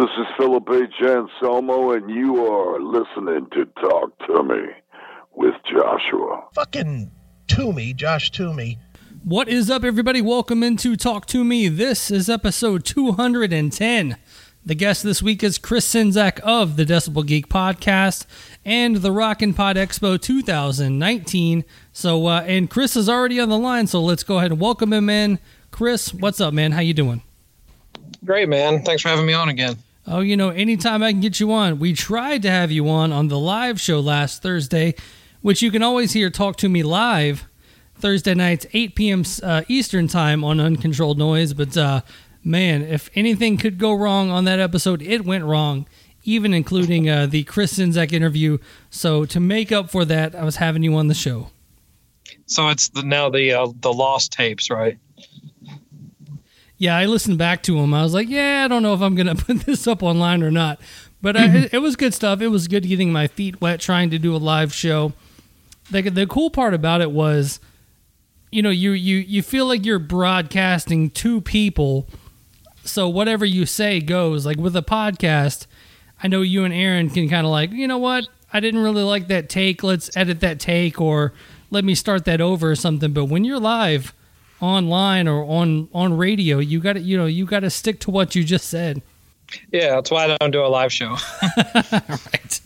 This is Philip H. Anselmo, and you are listening to Talk to Me with Joshua. Fucking Toomey, Josh Toomey. What is up, everybody? Welcome into Talk to Me. This is episode 210. The guest this week is Chris Czynszak of the Decibel Geek podcast and the Rockin' Pod Expo 2019. So, uh, and Chris is already on the line, so let's go ahead and welcome him in. Chris, what's up, man? How you doing? Great, man. Thanks for having me on again. Oh, you know, anytime I can get you on. We tried to have you on on the live show last Thursday, which you can always hear Talk to Me live Thursday nights, 8 p.m. Uh, Eastern time on Uncontrolled Noise. But uh, man, if anything could go wrong on that episode, it went wrong, even including uh, the Chris Czynszak interview. So to make up for that, I was having you on the show. So it's the, now the uh, the lost tapes, right? Yeah, I listened back to him. I was like, yeah, I don't know if I'm going to put this up online or not. But I, it, it, was good stuff. It was good getting my feet wet trying to do a live show. The, the cool part about it was, you know, you, you, you feel like you're broadcasting to people. So whatever you say goes. Like with a podcast, I know you and Aaron can kind of like, you know what? I didn't really like that take. Let's edit that take or let me start that over or something. But when you're live, online or on on radio. You got to you know you got to stick to what you just said. Yeah, that's why I don't do a live show. right.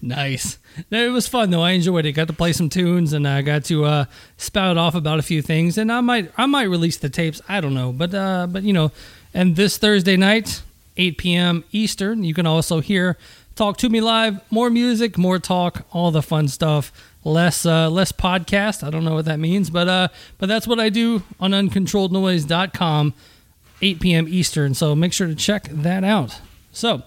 Nice. It was fun though. I enjoyed it. Got to play some tunes and I got to uh, spout off about a few things. And I might I might release the tapes. I don't know, but uh, but you know, and this Thursday night, 8 p.m. Eastern, you can also hear Talk to Me live. More music, more talk, all the fun stuff less uh, less podcast. I don't know what that means, but uh, but that's what I do on uncontrollednoise.com, 8 p.m. Eastern. So make sure to check that out. So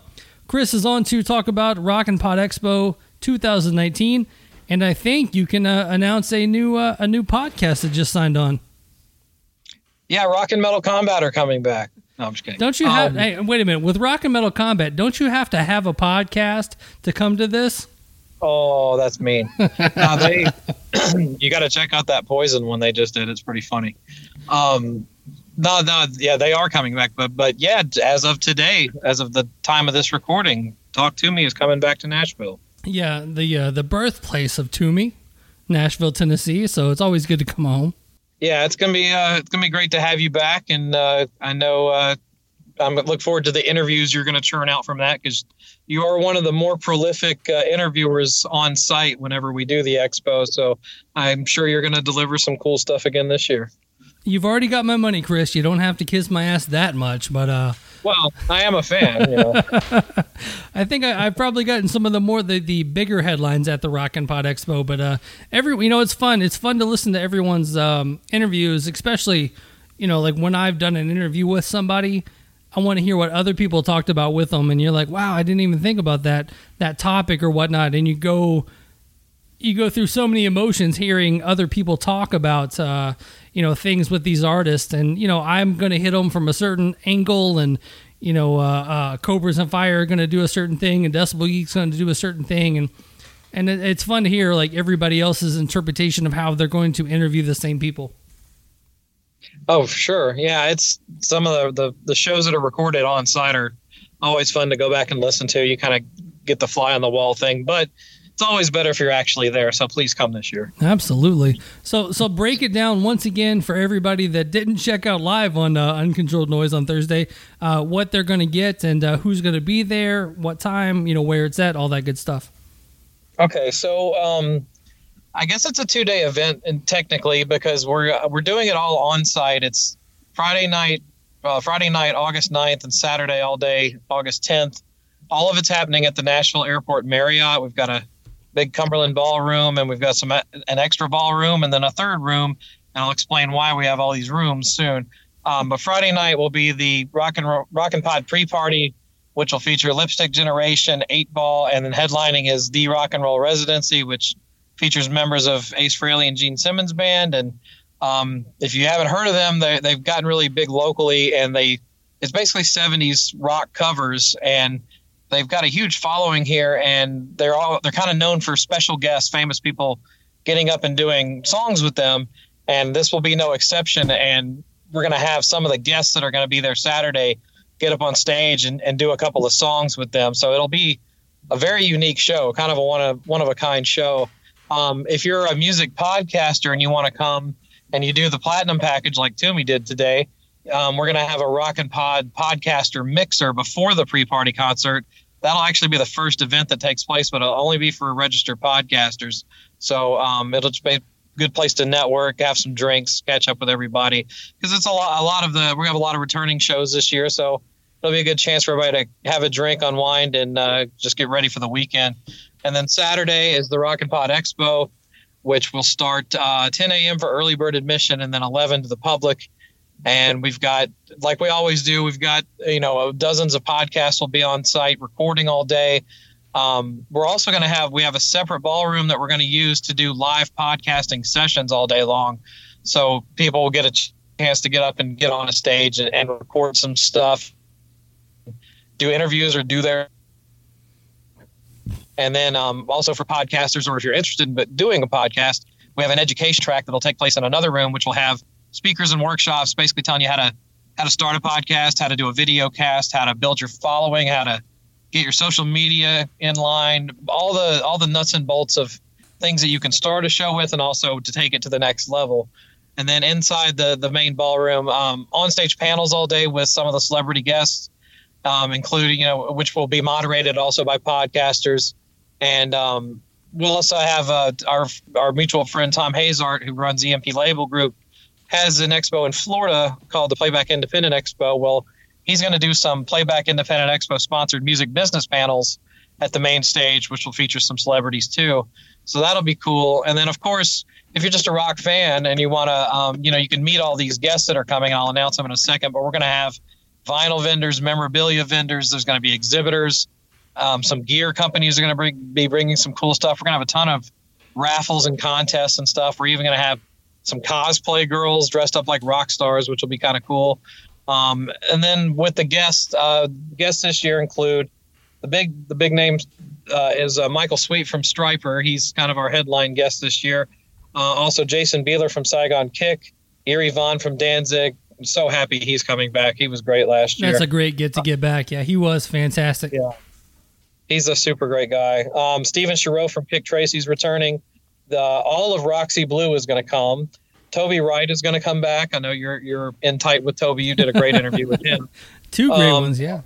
Chris is on to talk about Rockin' Pod Expo 2019, and I think you can uh, announce a new uh, a new podcast that just signed on. Yeah, Rock and Metal Combat are coming back. No, I'm just kidding. Don't you have? Um, hey, wait a minute. With Rock and Metal Combat, don't you have to have a podcast to come to this? Oh, that's mean. they, you got to check out that poison one they just did. It's pretty funny. Um, no, no, yeah, they are coming back, but but yeah, as of today, as of the time of this recording, Talk to Me is coming back to Nashville. Yeah, the uh, the birthplace of Toomey, Nashville, Tennessee. So it's always good to come home. Yeah, it's gonna be uh, it's gonna be great to have you back, and uh, I know uh, I'm look forward to the interviews you're going to churn out from that because you are one of the more prolific uh, interviewers on site whenever we do the expo. So I'm sure you're going to deliver some cool stuff again this year. You've already got my money, Chris. You don't have to kiss my ass that much, but uh. Well, I am a fan. You know. I think I, have probably gotten some of the more the, the bigger headlines at the Rock and Pod Expo, but uh, every you know it's fun. It's fun to listen to everyone's um, interviews, especially you know like when I've done an interview with somebody I want to hear what other people talked about with them, and you're like, wow, I didn't even think about that that topic or whatnot, and you go you go through so many emotions hearing other people talk about uh, you know things with these artists, and you know I'm going to hit them from a certain angle, and you know uh, uh, Cobras and Fire are going to do a certain thing, and Decibel Geek's going to do a certain thing, and and it's fun to hear like everybody else's interpretation of how they're going to interview the same people. Oh, sure. Yeah, it's some of the, the, the shows that are recorded on site are always fun to go back and listen to. You kind of get the fly on the wall thing, but it's always better if you're actually there. So please come this year. Absolutely. So so break it down once again for everybody that didn't check out live on uh, Uncontrolled Noise on Thursday. Uh, what they're going to get and uh, who's going to be there, what time, you know, where it's at, all that good stuff. Okay, so um, I guess it's a two day event, and technically because we're we're doing it all on site. It's Friday night, uh, Friday night, August 9th, and Saturday all day, August 10th. All of it's happening at the Nashville Airport Marriott. We've got a big Cumberland ballroom, and we've got some an extra ballroom, and then a third room. And I'll explain why we have all these rooms soon. Um, but Friday night will be the Rock and Roll Rock and Pod pre-party, which will feature Lipstick Generation, Eight Ball, and then headlining is the Rock and Roll Residency, which features members of Ace Frehley and Gene Simmons band. And um, if you haven't heard of them, they, they've gotten really big locally, and they it's basically 70s rock covers, and they've got a huge following here, and they're all they're kind of known for special guests, famous people getting up and doing songs with them, and this will be no exception. And we're going to have some of the guests that are going to be there Saturday get up on stage and, and do a couple of songs with them. So it'll be a very unique show, kind of a one of one of a kind show. Um, if you're a music podcaster and you want to come and you do the platinum package like Toomey did today, um, we're going to have a Rock and Pod podcaster mixer before the pre-party concert. That'll actually be the first event that takes place, but it'll only be for registered podcasters. So um, it'll just be a good place to network, have some drinks, catch up with everybody because it's a lot. A lot of the we have a lot of returning shows this year, so it'll be a good chance for everybody to have a drink, unwind, and uh, just get ready for the weekend. And then Saturday is the Rock and Pod Expo, which will start uh, 10 a.m. for early bird admission, and then 11 to the public. And we've got, like we always do, we've got you know dozens of podcasts will be on site recording all day. Um, we're also going to have we have a separate ballroom that we're going to use to do live podcasting sessions all day long, so people will get a chance to get up and get on a stage and, and record some stuff do interviews or do their and then um, also for podcasters or if you're interested in doing a podcast we have an education track that'll take place in another room which will have speakers and workshops basically telling you how to how to start a podcast how to do a video cast how to build your following how to get your social media in line all the all the nuts and bolts of things that you can start a show with and also to take it to the next level. And then inside the the main ballroom um, on stage panels all day with some of the celebrity guests um, including you know which will be moderated also by podcasters, and um, we'll also have uh, our our mutual friend Tom Hazaert, who runs EMP Label Group, has an expo in Florida called the Playback Independent Expo. Well, he's going to do some Playback Independent Expo sponsored music business panels at the main stage, which will feature some celebrities too. So that'll be cool. And then, of course, if you're just a rock fan and you want to, um, you know, you can meet all these guests that are coming. I'll announce them in a second, but we're going to have vinyl vendors, memorabilia vendors. There's going to be exhibitors. Um, some gear companies are going to bring, be bringing some cool stuff. We're going to have a ton of raffles and contests and stuff. We're even going to have some cosplay girls dressed up like rock stars, which will be kind of cool. Um, and then with the guests, uh, guests this year include the big the big name uh, is uh, Michael Sweet from Stryper. He's kind of our headline guest this year. Uh, also Jason Bieler from Saigon Kick, Eerie Von from Danzig, I'm so happy he's coming back. He was great last year. That's a great get to get back. Yeah, he was fantastic. Yeah, he's a super great guy. Um, Steven Shareaux from Kik Tracee's returning. The all of Roxy Blue is going to come. Toby Wright is going to come back. I know you're you're in tight with Toby. You did a great interview with him. Two great um, ones, yeah.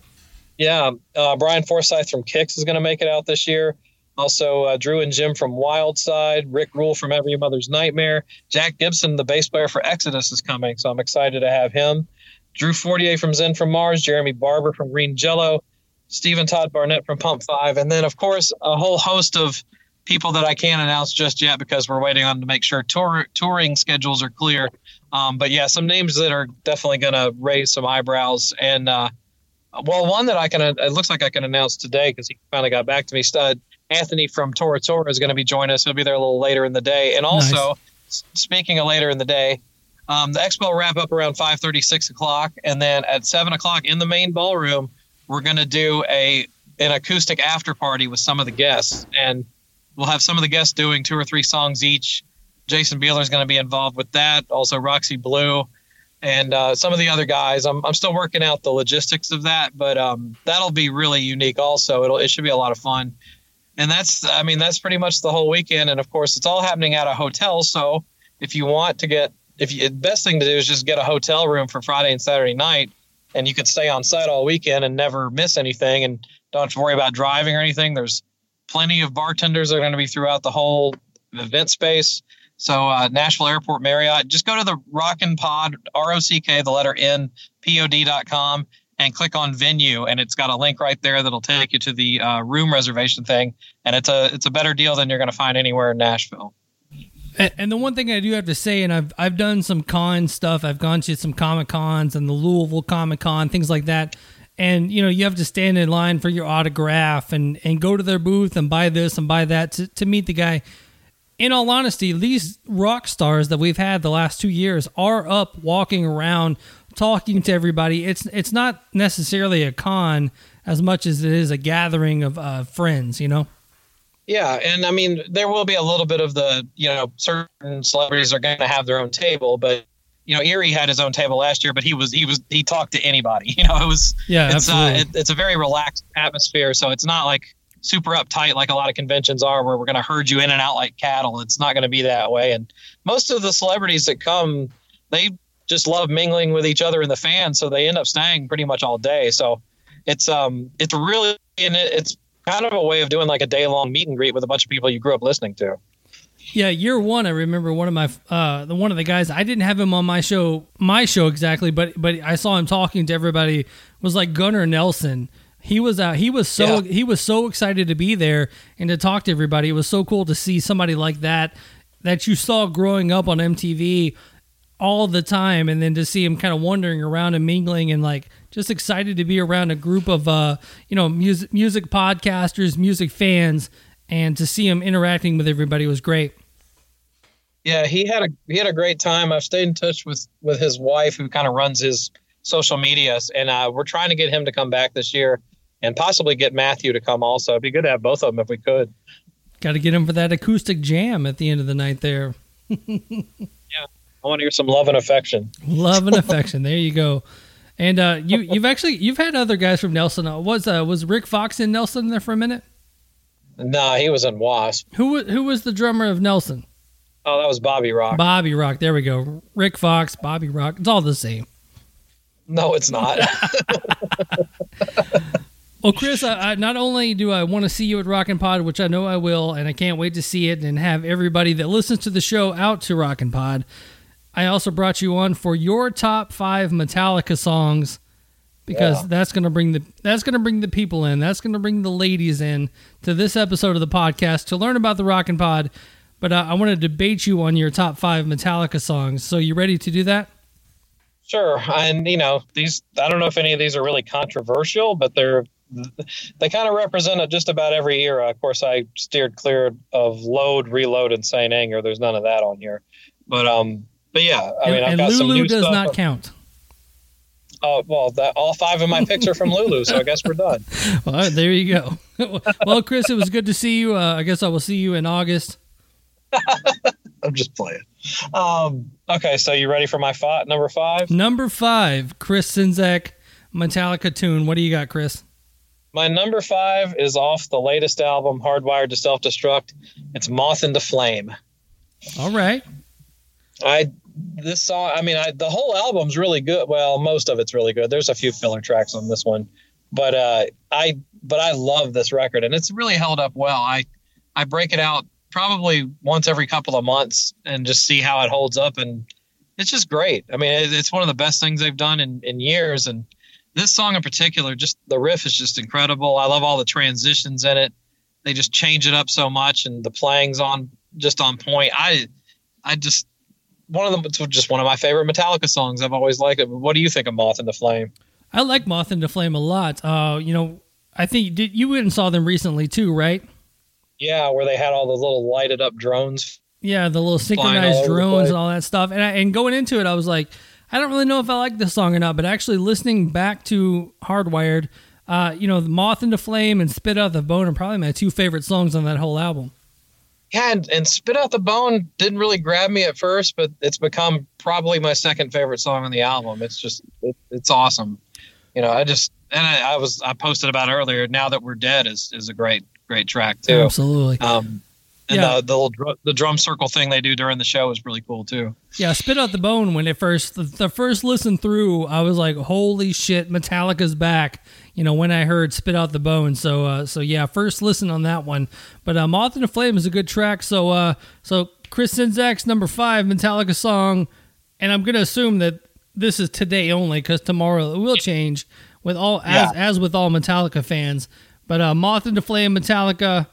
Yeah, uh, Brian Forsythe from Kix is going to make it out this year. Also, uh, Drew and Jim from Wildside, Rick Ruhl from Every Mother's Nightmare, Jack Gibson, the bass player for Exodus, is coming, so I'm excited to have him. Drew Fortier from Zen from Mars, Jeremy Barber from Green Jello, Stephen Todd Barnett from Pump Five, and then of course a whole host of people that I can't announce just yet because we're waiting on to make sure tour, touring schedules are clear. Um, but yeah, some names that are definitely going to raise some eyebrows. And uh, well, one that I can it looks like I can announce today because he finally got back to me. Stud Anthony from Tora Tora is going to be joining us. He'll be there a little later in the day. And also, nice. speaking of later in the day, um, the expo will wrap up around 5.30, 6 o'clock. And then at 7 o'clock in the main ballroom, we're going to do a an acoustic after party with some of the guests. And we'll have some of the guests doing two or three songs each. Jason Bieler is going to be involved with that. Also, Roxy Blue and uh, some of the other guys. I'm, I'm still working out the logistics of that, but um, that'll be really unique. Also, it'll it should be a lot of fun and that's i mean that's pretty much the whole weekend and of course it's all happening at a hotel so if you want to get if you, the best thing to do is just get a hotel room for friday and saturday night and you could stay on site all weekend and never miss anything and don't have to worry about driving or anything. There's plenty of bartenders that are going to be throughout the whole event space. So uh, nashville airport marriott just go to the rockin pod r-o-c-k the letter n pod.com and click on venue and it's got a link right there that'll take you to the uh, room reservation thing. And it's a it's a better deal than you're going to find anywhere in Nashville. And the one thing I do have to say, and I've I've done some con stuff. I've gone to some comic cons and the Louisville Comic Con, things like that. And you know, you have to stand in line for your autograph and and go to their booth and buy this and buy that to, to meet the guy. In all honesty, these rock stars that we've had the last two years are up walking around talking to everybody. It's it's not necessarily a con as much as it is a gathering of uh, friends. You know. Yeah, and I mean there will be a little bit of the you know certain celebrities are going to have their own table, but you know, Eerie had his own table last year, but he was he was he talked to anybody. You know, it was Yeah, it's uh, it, it's a very relaxed atmosphere, so it's not like super uptight like a lot of conventions are, where we're going to herd you in and out like cattle. It's not going to be that way. And most of the celebrities that come, they just love mingling with each other and the fans, so they end up staying pretty much all day. So it's um it's really and it, it's kind of a way of doing like a day long meet and greet with a bunch of people you grew up listening to. Yeah, year one, I remember one of my uh, the one of the guys. I didn't have him on my show, my show exactly, but but I saw him talking to everybody. Was like Gunnar Nelson. He was out. He was so Yeah. he was so excited to be there and to talk to everybody. It was so cool to see somebody like that that you saw growing up on MTV all the time, and then to see him kind of wandering around and mingling and like just excited to be around a group of uh you know music music podcasters, music fans, and to see him interacting with everybody was great. Yeah, he had a he had a great time. I've stayed in touch with with his wife, who kind of runs his social medias, and uh, we're trying to get him to come back this year, and possibly get Matthew to come also. It'd be good to have both of them if we could. Got to get him for that acoustic jam at the end of the night there. Yeah, I want to hear some love and affection. Love and affection. there you go. And uh, you you've actually you've had other guys from Nelson. Uh, was uh, was Rick Fox in Nelson there for a minute? Nah, he was in Wasp. Who who was the drummer of Nelson? Oh, that was Bobby Rock. Bobby Rock. There we go. Rick Fox, Bobby Rock. It's all the same. no, it's not. Well, Chris, I, I, not only do I want to see you at Rockin' Pod, which I know I will, and I can't wait to see it and have everybody that listens to the show out to Rockin' Pod, I also brought you on for your top five Metallica songs because Yeah. that's gonna bring the that's gonna bring the people in, that's gonna bring the ladies in to this episode of the podcast to learn about the Rockin' Pod. But uh, I want to debate you on your top five Metallica songs. So you ready to do that? Sure, and you know these. I don't know if any of these are really controversial, but they're they kind of represent just about every era. Of course, I steered clear of load, reload, and Saint Anger. There's none of that on here, but um, but yeah, I mean, and I've and got some Lulu new does stuff. not count. Oh well, that, all five of my picks are from Lulu, so I guess we're done. Well, there you go. well, Chris, it was good to see you. Uh, I guess I will see you in August. I'm just playing. Um, okay, so you ready for my five, number five? Number five, Chris Czynszak, Metallica tune. What do you got, Chris? My number five is off the latest album, Hardwired to Self Destruct. It's Moth into Flame. All right. I this song. I mean, I, the whole album's really good. Well, most of it's really good. There's a few filler tracks on this one, but uh, I but I love this record, and it's really held up well. I I break it out probably once every couple of months and just see how it holds up, and it's just great. I mean, it, it's one of the best things they've done in in years, and this song in particular, just the riff is just incredible. I love all the transitions in it. They just change it up so much, and the playing's on just on point. I I just one of them it's just one of my favorite Metallica songs. I've always liked it. What do you think of Moth into Flame? I like Moth into Flame a lot. Uh, you know, I think did you went and saw them recently too, right? Yeah, where they had all the little lighted up drones. Yeah, the little synchronized drones and all that stuff. And I, and going into it, I was like, I don't really know if I like this song or not. But actually, listening back to Hardwired, uh, you know, Moth into Flame and Spit Out the Bone are probably my two favorite songs on that whole album. Yeah, and, and Spit Out the Bone didn't really grab me at first, but it's become probably my second favorite song on the album. It's just it, it's awesome. You know, I just and I, I was I posted about earlier. Now that we're dead is is a great great track too. Absolutely. Um, and Yeah. the the little dr- the drum circle thing they do during the show is really cool too. Yeah, Spit Out the Bone, when it first, the, the first listen through, I was like, holy shit, Metallica's back, you know, when I heard Spit Out the Bone. So, uh, so yeah, first listen on that one. But uh, Moth in the Flame is a good track. So, uh, so Chris Czynszak's number five Metallica song, and I'm going to assume that this is today only because tomorrow it will change with all, as, Yeah. as with all Metallica fans. But uh, Moth in the Flame, Metallica,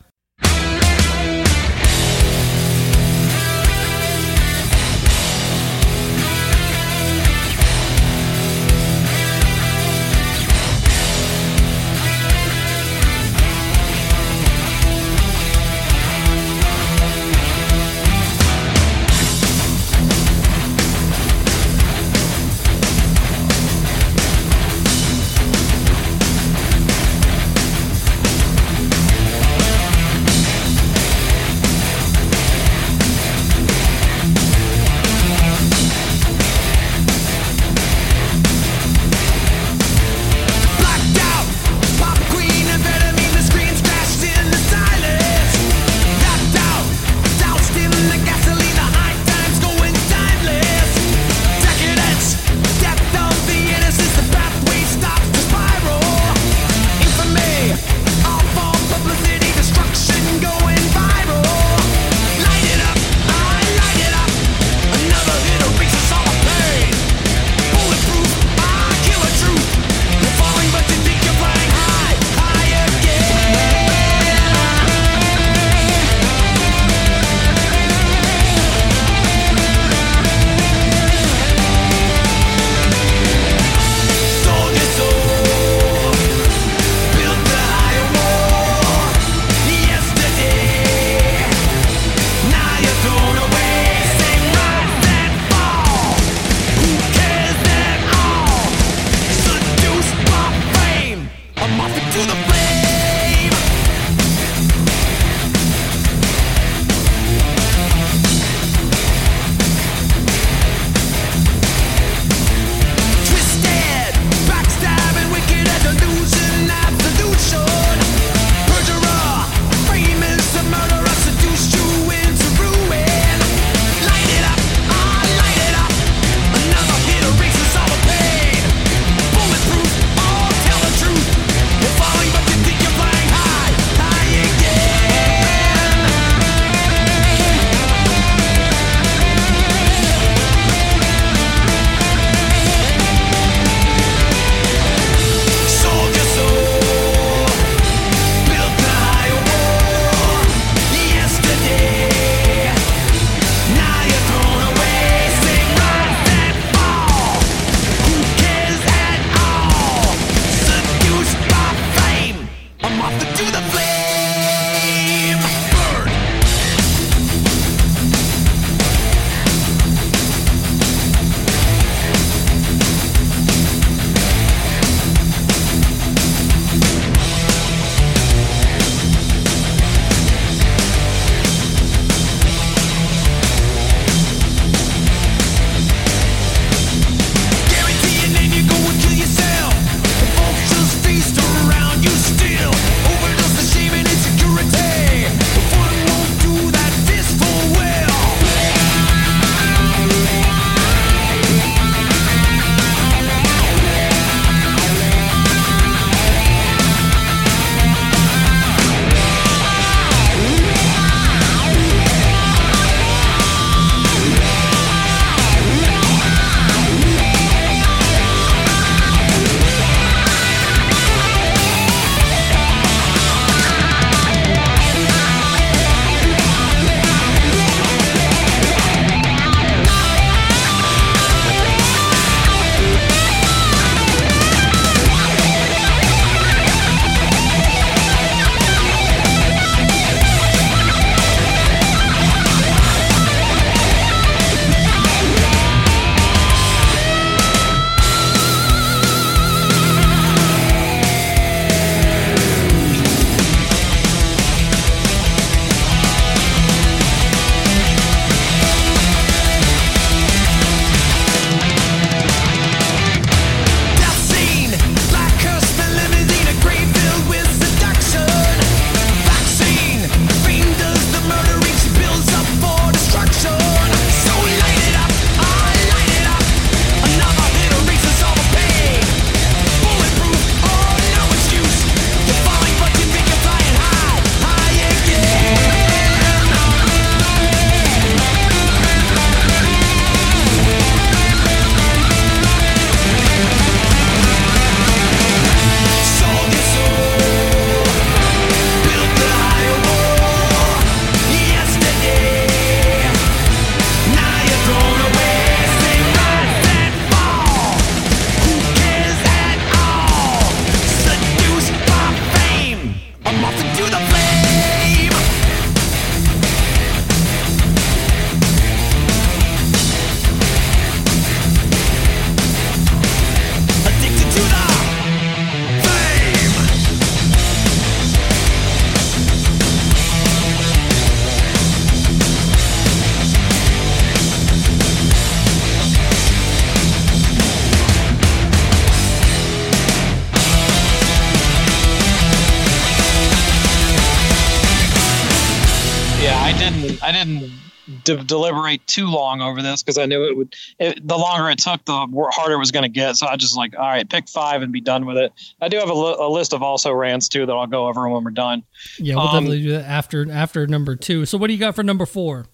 de- deliberate too long over this because I knew it would. It, the longer it took, the harder it was going to get. So I just like, all right, pick five and be done with it. I do have a, li- a list of also rants too that I'll go over when we're done. Yeah, we'll um, definitely do that after after number two. So what do you got for number four?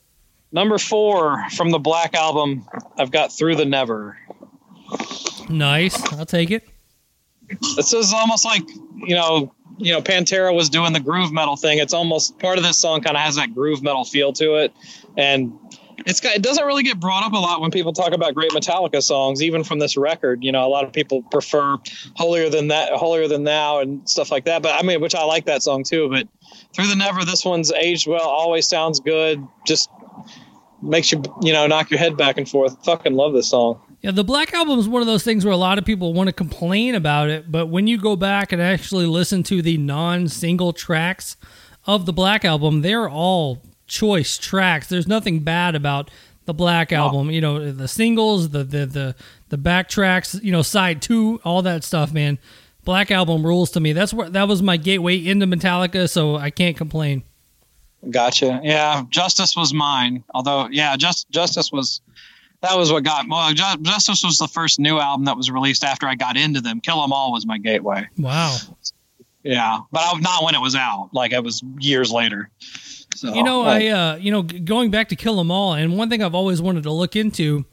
Number four from the Black album, I've got Through the Never. Nice, I'll take it. This is almost like you know you know Pantera was doing the groove metal thing. It's almost part of this song kind of has that groove metal feel to it, and it's got, it doesn't really get brought up a lot when people talk about great Metallica songs, even from this record. You know, a lot of people prefer holier than that, holier than now, and stuff like that. But I mean, which I like that song too. But through the never, this one's aged well. Always sounds good. Just makes you you know knock your head back and forth. Fucking love this song. Yeah, the Black Album is one of those things where a lot of people want to complain about it, but when you go back and actually listen to the non-single tracks of the Black Album, they're all choice tracks. There's nothing bad about the Black Album. You know, the singles, the the the the back tracks, you know, side two, all that stuff, man. Black Album rules to me. That's what that was my gateway into Metallica, so I can't complain. Gotcha. Yeah, Justice was mine. Although, yeah, just Justice was that was what got well justice was the first new album that was released after i got into them kill 'em all was my gateway wow yeah but I, not when it was out like it was years later so, you know i uh you know going back to kill 'em all and one thing i've always wanted to look into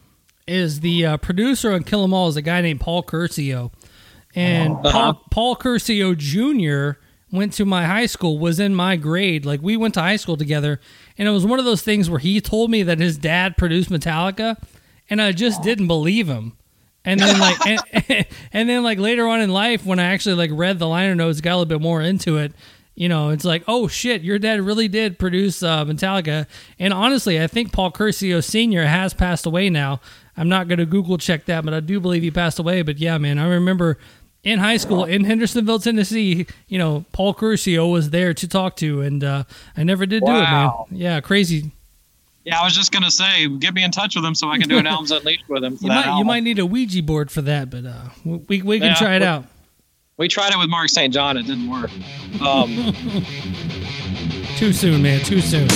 is the uh, producer on kill 'em all is a guy named paul curcio and uh-huh. paul, paul curcio jr went to my high school was in my grade like we went to high school together and it was one of those things where he told me that his dad produced metallica and I just didn't believe him. And then like and, and, then like later on in life when I actually like read the liner notes, got a little bit more into it, you know, it's like, oh shit, your dad really did produce uh, Metallica. And honestly, I think Paul Curcio Sr. has passed away now. I'm not going to Google check that, but I do believe he passed away. But yeah, man, I remember in high school in Hendersonville, Tennessee, you know, Paul Curcio was there to talk to, and uh, I never did wow. do it, man. Yeah, crazy, yeah, I was just gonna say, get me in touch with him so I can do an Albums Unleashed with him. you, might, you might need a Ouija board for that, but uh, we we can yeah, try it out. We tried it with Mark St. John; it didn't work. Um, too soon, man. Too soon.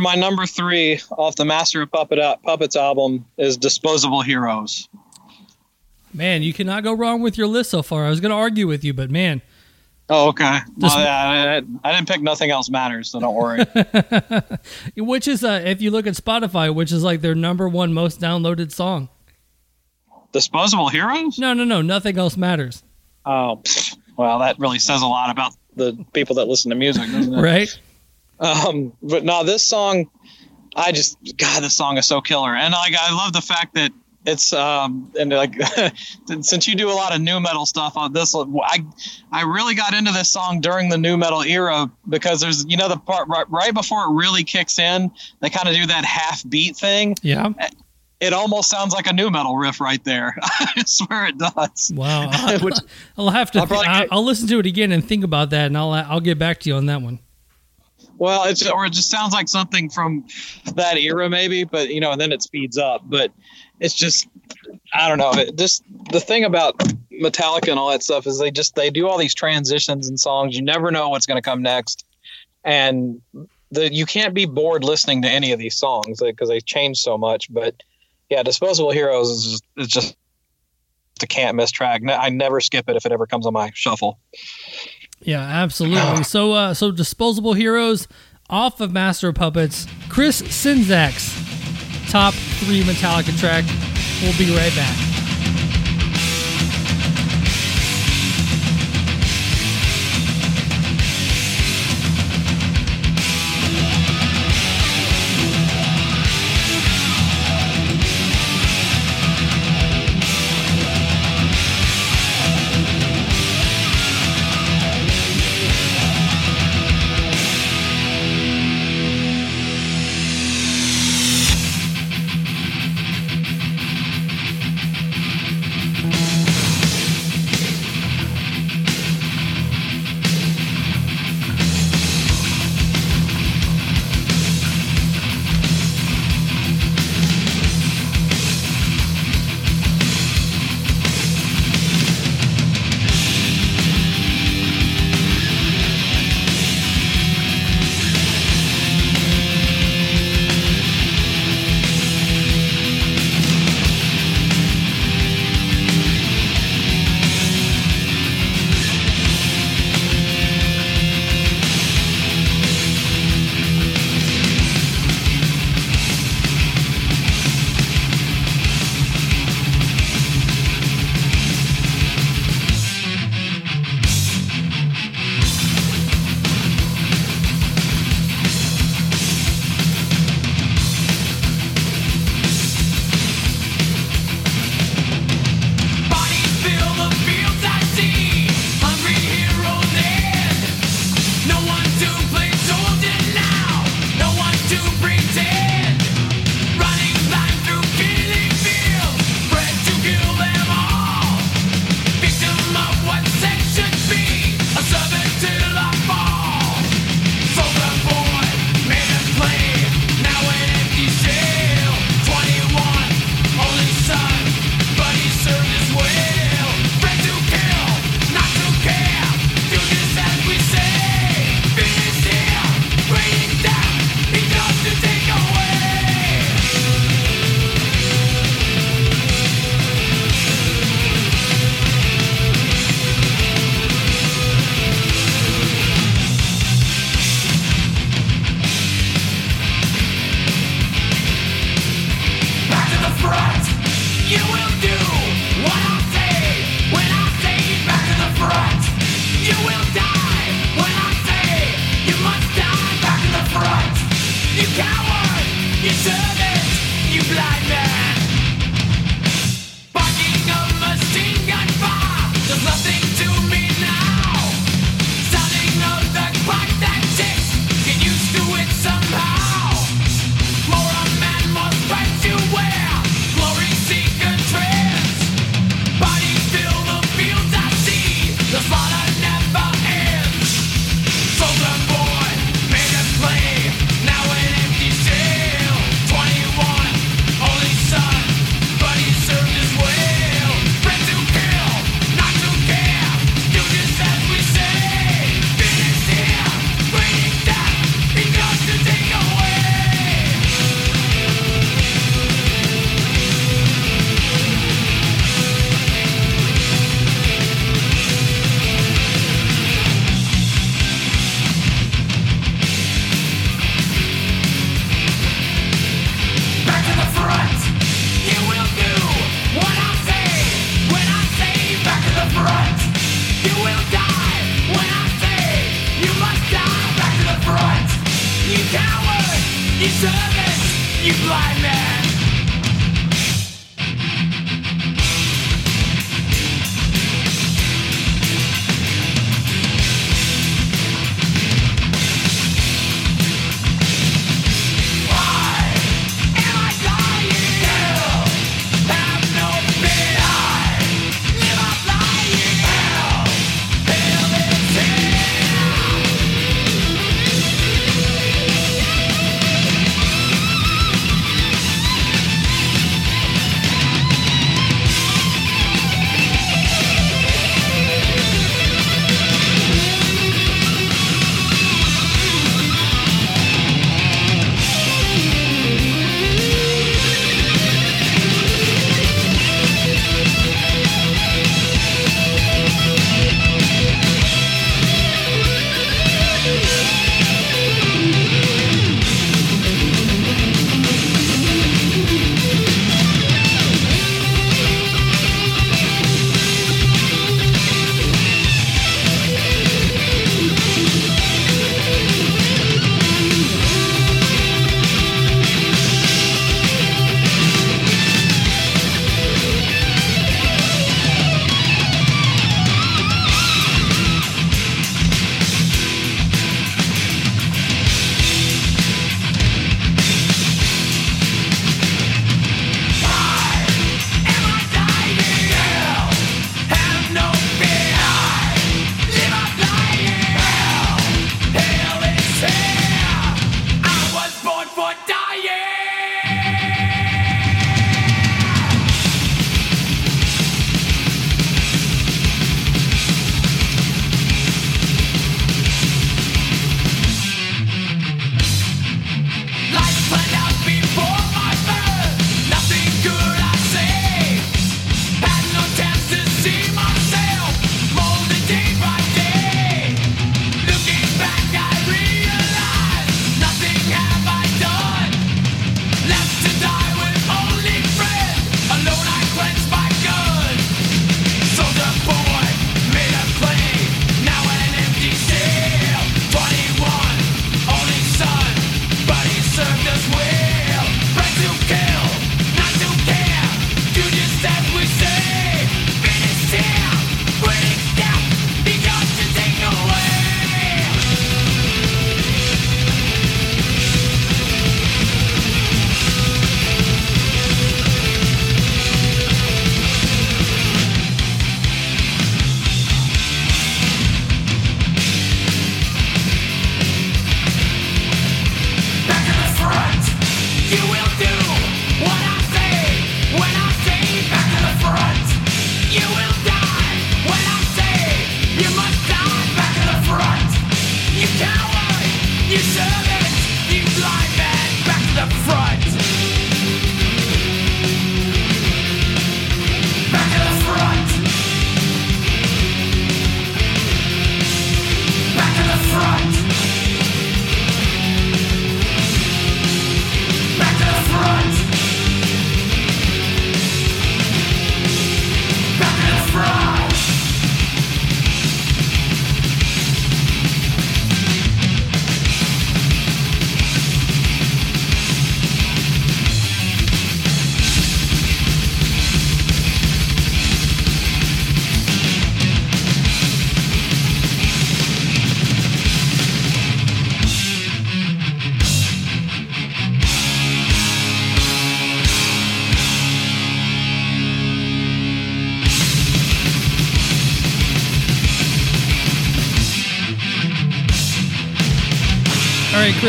For my number three off the Master of Puppet Puppets album is Disposable Heroes. Man, you cannot go wrong with your list so far. I was going to argue with you, but man. Oh, okay. Well, yeah, I, I, didn't pick Nothing Else Matters, so don't worry. which is, uh, if you look at Spotify, which is like their number one most downloaded song. Disposable Heroes? No, no, no. Nothing Else Matters. Oh, well, that really says a lot about the people that listen to music, doesn't it? right. Um, but no, this song, I just God, this song is so killer, and like I love the fact that it's um and like since you do a lot of nu metal stuff on this i i really got into this song during the nu metal era because there's you know the part right, right before it really kicks in they kind of do that half beat thing. Yeah. It almost sounds like a nu metal riff right there. I swear it does. Wow. I'll, Which, I'll have to I'll, th- I'll, I'll listen to it again and think about that and i'll i'll get back to you on that one well, it's or it just sounds like something from that era, maybe. But you know, and then it speeds up. But it's just, I don't know. It just the thing about Metallica and all that stuff is they just they do all these transitions and songs. You never know what's going to come next, and the you can't be bored listening to any of these songs because they change so much. But yeah, Disposable Heroes is just, is just a can't miss track. I never skip it if it ever comes on my shuffle. Yeah, absolutely. so, uh, so disposable heroes off of Master of Puppets. Chris Czynszak's top three Metallica track. We'll be right back.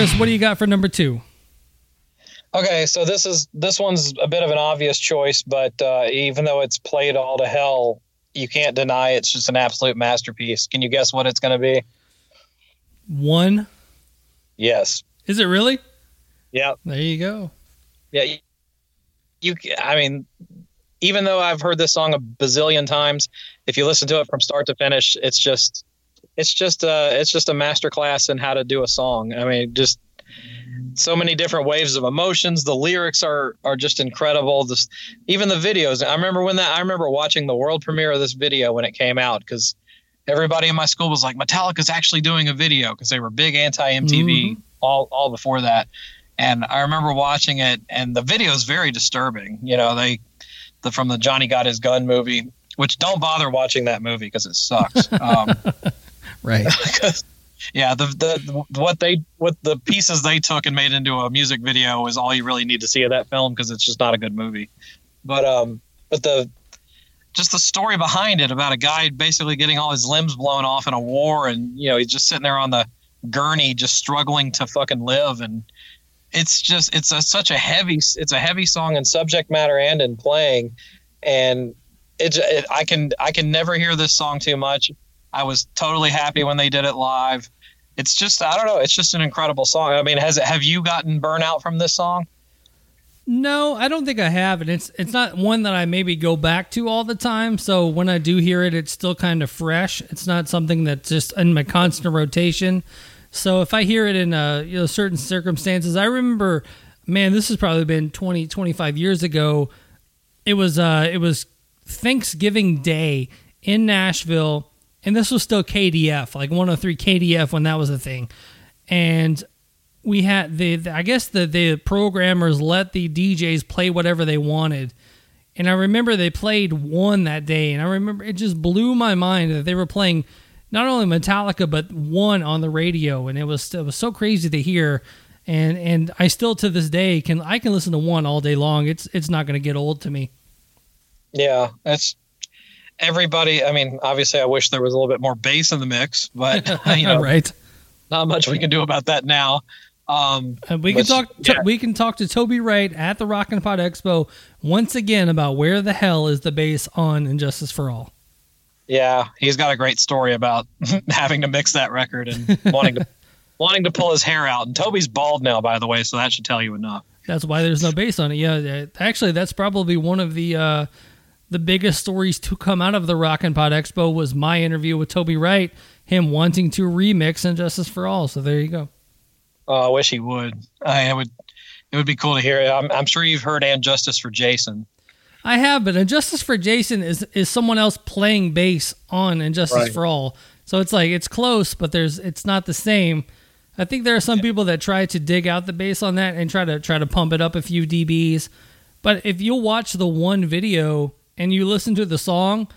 Chris, what do you got for number two? Okay, so this is this one's a bit of an obvious choice, but uh, even though it's played all to hell, you can't deny it's just an absolute masterpiece. Can you guess what it's going to be? One. Yes. Is it really? Yeah. There you go. Yeah. You, you. I mean, even though I've heard this song a bazillion times, if you listen to it from start to finish, it's just, it's just, uh, it's just a masterclass in how to do a song. I mean, just so many different waves of emotions. The lyrics are are just incredible. Just even the videos. I remember when that. I remember watching the world premiere of this video when it came out because everybody in my school was like, Metallica's actually doing a video because they were big anti MTV all all before that. And I remember watching it, and the video is very disturbing. You know, they the from the Johnny Got His Gun movie, which don't bother watching that movie because it sucks. Um, Right. yeah, the, the what they what the pieces they took and made into a music video is all you really need to see of that film because it's just not a good movie. But um, but the just the story behind it about a guy basically getting all his limbs blown off in a war, and you know he's just sitting there on the gurney, just struggling to fucking live, and it's just it's a, such a heavy it's a heavy song in subject matter and in playing, and it, it I can I can never hear this song too much. I was totally happy when they did it live. It's just I don't know. It's just an incredible song. I mean, has it? Have you gotten burnout from this song? No, I don't think I have, and it's it's not one that I maybe go back to all the time. So when I do hear it, it's still kind of fresh. It's not something that's just in my constant rotation. So if I hear it in uh, you know certain circumstances, I remember, man, this has probably been 20, 25 years ago. It was uh, it was Thanksgiving Day in Nashville, and this was still KDF, like 103 KDF when that was a thing, and we had the, the- I guess the the programmers let the DJs play whatever they wanted. And I remember they played one that day and I remember it just blew my mind that they were playing not only Metallica but one on the radio and it was it was so crazy to hear and and I still to this day can I can listen to one all day long. It's it's not going to get old to me. Yeah, that's everybody. I mean, obviously, I wish there was a little bit more bass in the mix, but you know, right. not much we can do about that now. Um, And we can talk. To, yeah. We can talk to Toby Wright at the Rockin' Pod Expo once again about where the hell is the bass on And Justice for All. yeah, he's got a great story about having to mix that record and wanting to wanting to pull his hair out. And Toby's bald now, by the way, so that should tell you enough. That's why there's no bass on it. Yeah, yeah. actually, that's probably one of the uh, the biggest stories to come out of the Rockin' Pod Expo was my interview with Toby Wright, him wanting to remix And Justice for All. So there you go. Oh, I wish he would. I it would. It would be cool to hear. I'm, I'm sure you've heard "And Justice for Jason." I have, but And Justice for Jason is is someone else playing bass on And Justice Right. for All. So it's like it's close, but there's it's not the same. I think there are some people that try to dig out the bass on that and try to try to pump it up a few dBs. But if you'll watch the one video and you listen to the song,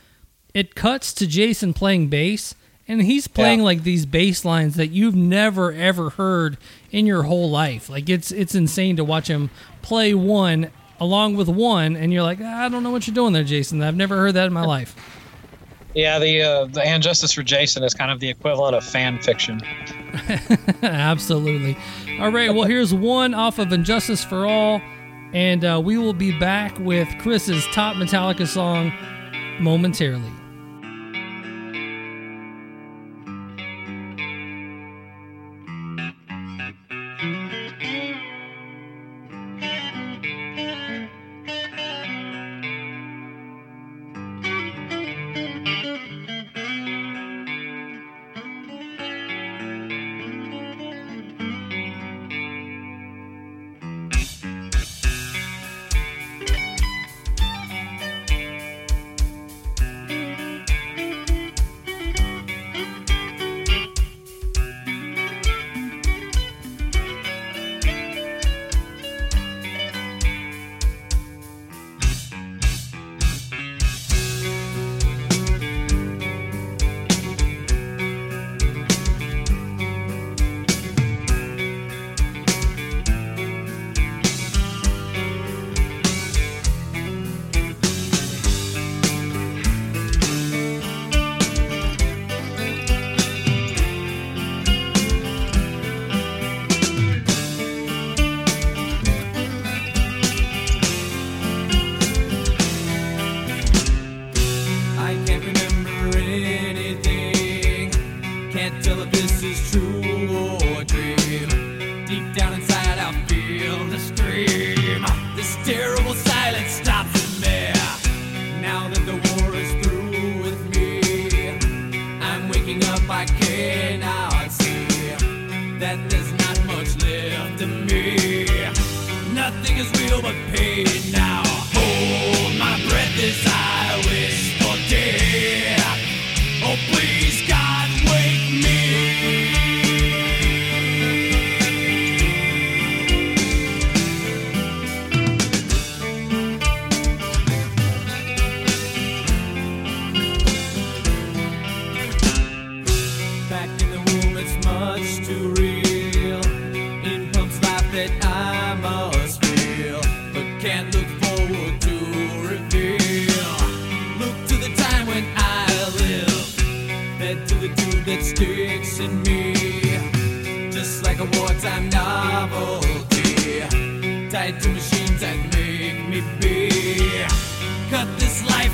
it cuts to Jason playing bass and he's playing Yeah. like these bass lines that you've never ever heard in your whole life. Like it's it's insane to watch him play one along with one and you're like, I don't know what you're doing there, Jason. I've never heard that in my life. Yeah, the uh, the "And Justice for Jason" is kind of the equivalent of fan fiction. Absolutely. All right, well, here's one off of And Justice for All, and uh, we will be back with Chris's top Metallica song momentarily.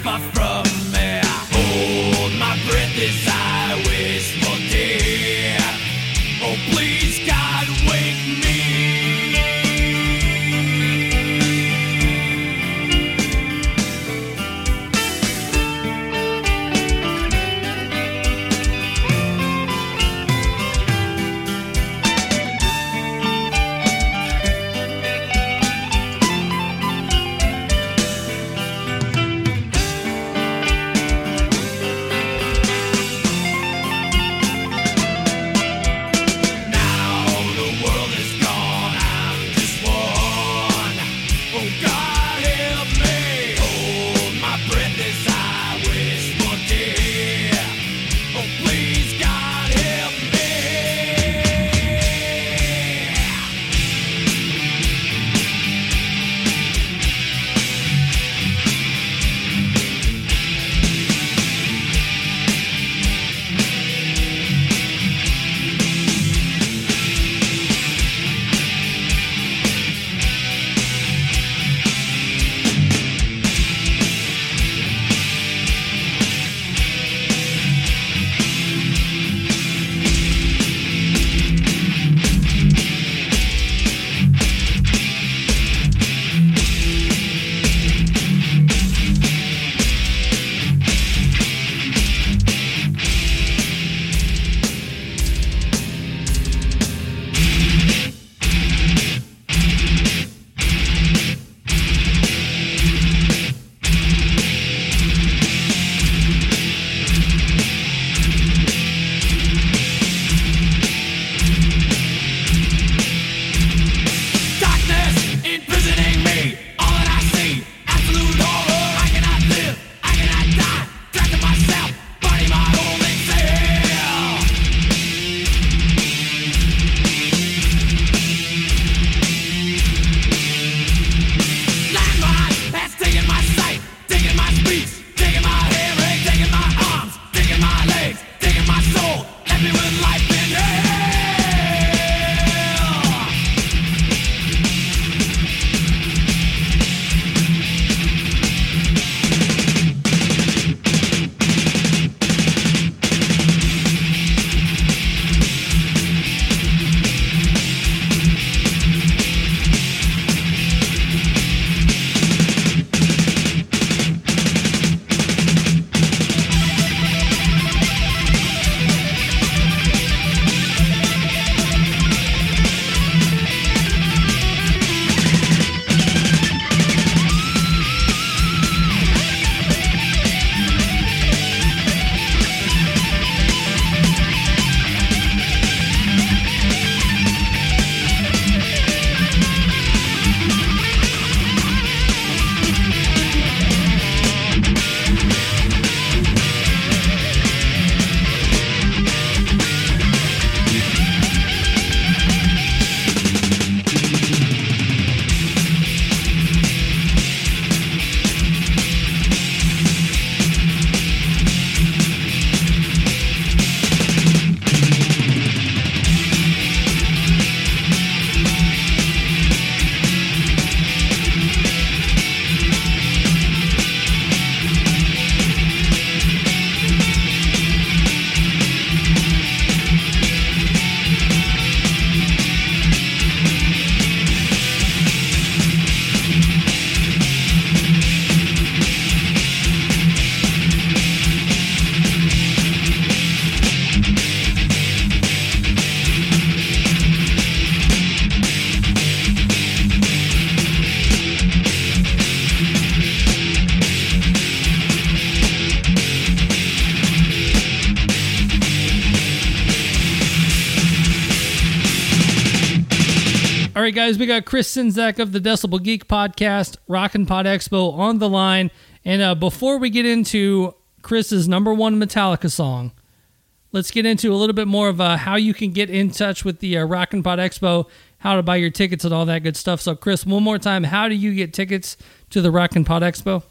This life guys, we got Chris Czynszak of the Decibel Geek podcast, Rockin' Pod Expo on the line. And uh, before we get into Chris's number one Metallica song, let's get into a little bit more of uh, how you can get in touch with the uh, Rockin' Pod Expo, how to buy your tickets, and all that good stuff. So, Chris, one more time, how do you get tickets to the Rockin' Pod Expo?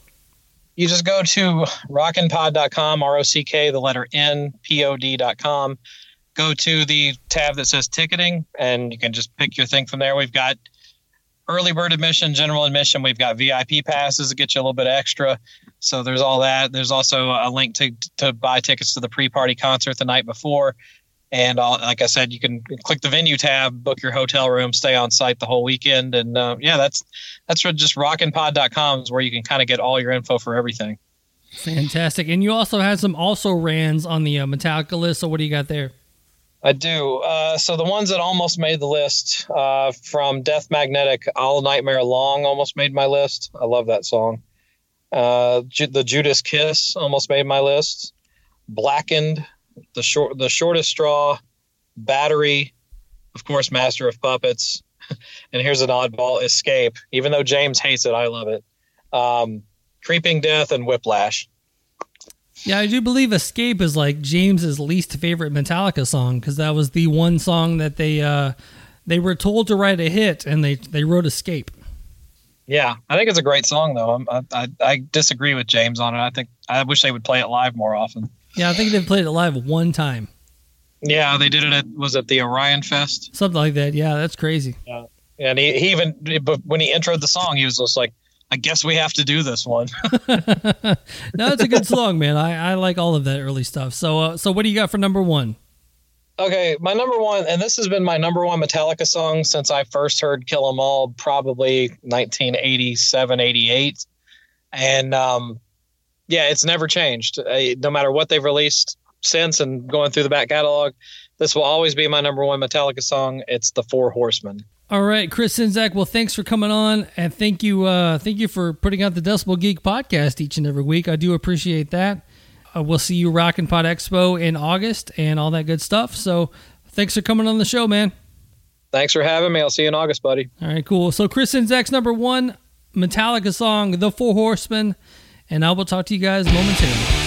You just go to rockinpod.com, R O C K, the letter N, P O D.com. go to the tab that says ticketing, and you can just pick your thing from there. We've got early bird admission, general admission. We've got VIP passes to get you a little bit extra. So there's all that. There's also a link to to buy tickets to the pre-party concert the night before. And all, like I said, you can click the venue tab, book your hotel room, stay on site the whole weekend, and uh, yeah, that's that's just rockinpod.com is where you can kind of get all your info for everything. Fantastic. And you also had some also rans on the uh, Metallica list. So what do you got there? I do. Uh, so the ones that almost made the list uh, from Death Magnetic, All Nightmare Long almost made my list. I love that song. Uh, Ju- the Judas Kiss almost made my list. Blackened, the short, the shortest straw, Battery, of course, Master of Puppets, and here's an oddball, Escape. Even though James hates it, I love it. Um, Creeping Death and Whiplash. Yeah, I do believe Escape is like James's least favorite Metallica song because that was the one song that they uh, they were told to write a hit and they they wrote Escape. Yeah, I think it's a great song though. I'm, I, I I disagree with James on it. I think I wish they would play it live more often. Yeah, I think they played it live one time, Yeah, they did it at was it the Orion Fest? something like that. Yeah, that's crazy. Yeah. And he, he even but when he introed the song, he was just like, "I guess we have to do this one." no, it's a good song, man. I, I like all of that early stuff. So uh, so what do you got for number one? okay, my number one, and this has been my number one Metallica song since I first heard "Kill 'Em All," probably 1987, 88, and um, yeah, it's never changed. Uh, no matter what they've released since, and going through the back catalog, this will always be my number one Metallica song. It's the Four Horsemen. All right, Chris Czynszak. Well, thanks for coming on, and thank you, uh, thank you for putting out the Decibel Geek podcast each and every week. I do appreciate that. Uh, we'll see you Rockin' Pod Expo in August and all that good stuff. So, thanks for coming on the show, man. Thanks for having me. I'll see you in August, buddy. All right, cool. So, Chris Czynszak's number one Metallica song, "The Four Horsemen," and I will talk to you guys momentarily.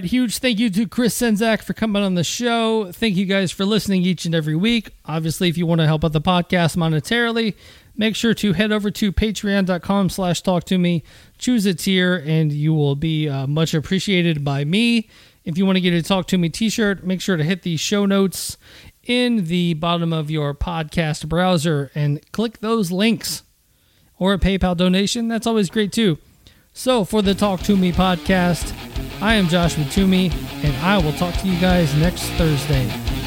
Right, huge thank you to Chris Czynszak for coming on the show. Thank you guys for listening each and every week. Obviously, if you want to help out the podcast monetarily, make sure to head over to patreon.com slash talk to me, choose a tier, and you will be uh, much appreciated by me. If you want to get a Talk to Me t-shirt, make sure to hit the show notes in the bottom of your podcast browser and click those links or a PayPal donation. That's always great too. So, for the Talk to Me podcast, I am Joshua Toomey, and I will talk to you guys next Thursday.